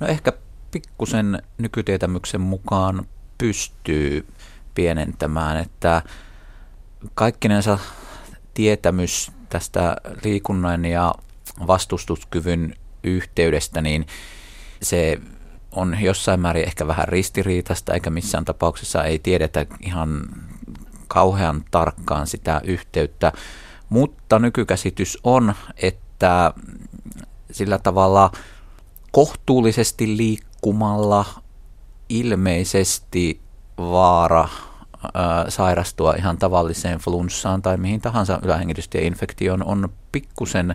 No ehkä pikkusen nykytietämyksen mukaan pystyy pienentämään, että kaikkinensa tietämys tästä liikunnan ja vastustuskyvyn yhteydestä, niin se on jossain määrin ehkä vähän ristiriitasta, eikä missään tapauksessa ei tiedetä ihan kauhean tarkkaan sitä yhteyttä, mutta nykykäsitys on, että sillä tavalla kohtuullisesti liikkumalla ilmeisesti vaara sairastua ihan tavalliseen flunssaan tai mihin tahansa ylähengitystieinfektioon on pikkusen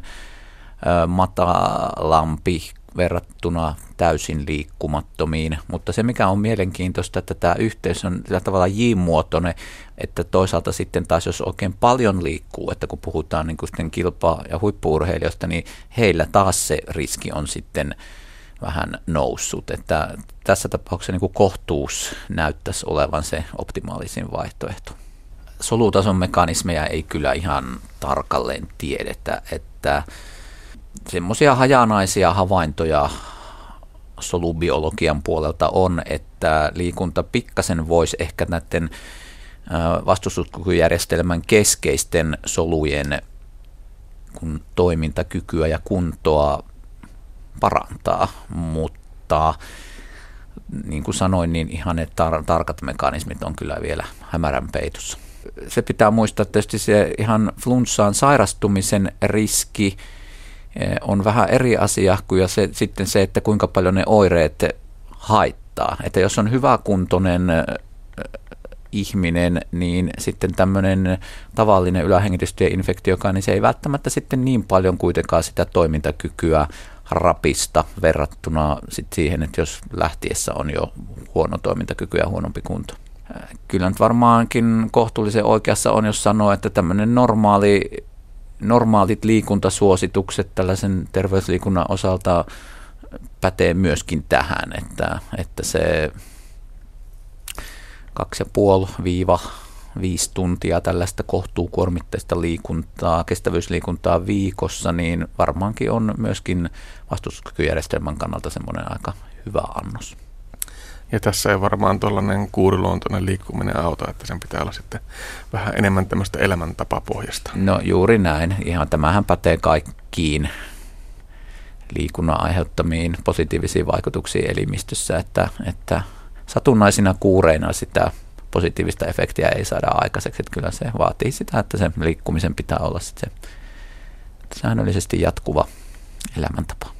matalampi verrattuna täysin liikkumattomiin, mutta se mikä on mielenkiintoista, että tämä yhteys on sillä tavalla J-muotoinen, että toisaalta sitten taas jos oikein paljon liikkuu, että kun puhutaan niin kuin sitten kilpa- ja huippuurheilijoista, niin heillä taas se riski on sitten vähän noussut, että tässä tapauksessa niin kuin kohtuus näyttäisi olevan se optimaalisin vaihtoehto. Solutason mekanismeja ei kyllä ihan tarkalleen tiedetä, että semmoisia hajanaisia havaintoja solubiologian puolelta on, että liikunta pikkasen voisi ehkä näiden vastustuskykyjärjestelmän keskeisten solujen kun toimintakykyä ja kuntoa parantaa, mutta niin kuin sanoin, niin ihan ne tar- tarkat mekanismit on kyllä vielä hämärän peitossa. Se pitää muistaa että tietysti se ihan flunssaan sairastumisen riski eh, on vähän eri asia kuin se, sitten se, että kuinka paljon ne oireet haittaa. Että jos on hyväkuntoinen eh, ihminen, niin sitten tämmöinen tavallinen ylähengitystieinfektiokaan, niin se ei välttämättä sitten niin paljon kuitenkaan sitä toimintakykyä rapista verrattuna sit siihen, että jos lähtiessä on jo huono toimintakyky ja huonompi kunto. Kyllä nyt varmaankin kohtuullisen oikeassa on, jos sanoo, että tämmöinen normaali, normaalit liikuntasuositukset tällaisen terveysliikunnan osalta pätee myöskin tähän, että, että se 2,5 viisi tuntia tällaista kohtuukuormitteista liikuntaa, kestävyysliikuntaa viikossa, niin varmaankin on myöskin vastustuskykyjärjestelmän kannalta semmoinen aika hyvä annos. Ja tässä ei varmaan tuollainen kuuriluontoinen liikkuminen auta, että sen pitää olla sitten vähän enemmän tämmöistä elämäntapapohjasta. No juuri näin. Ihan tämähän pätee kaikkiin liikunnan aiheuttamiin positiivisiin vaikutuksiin elimistössä, että, että satunnaisina kuureina sitä positiivista efektiä ei saada aikaiseksi. Että kyllä se vaatii sitä, että se liikkumisen pitää olla sit se säännöllisesti jatkuva elämäntapa.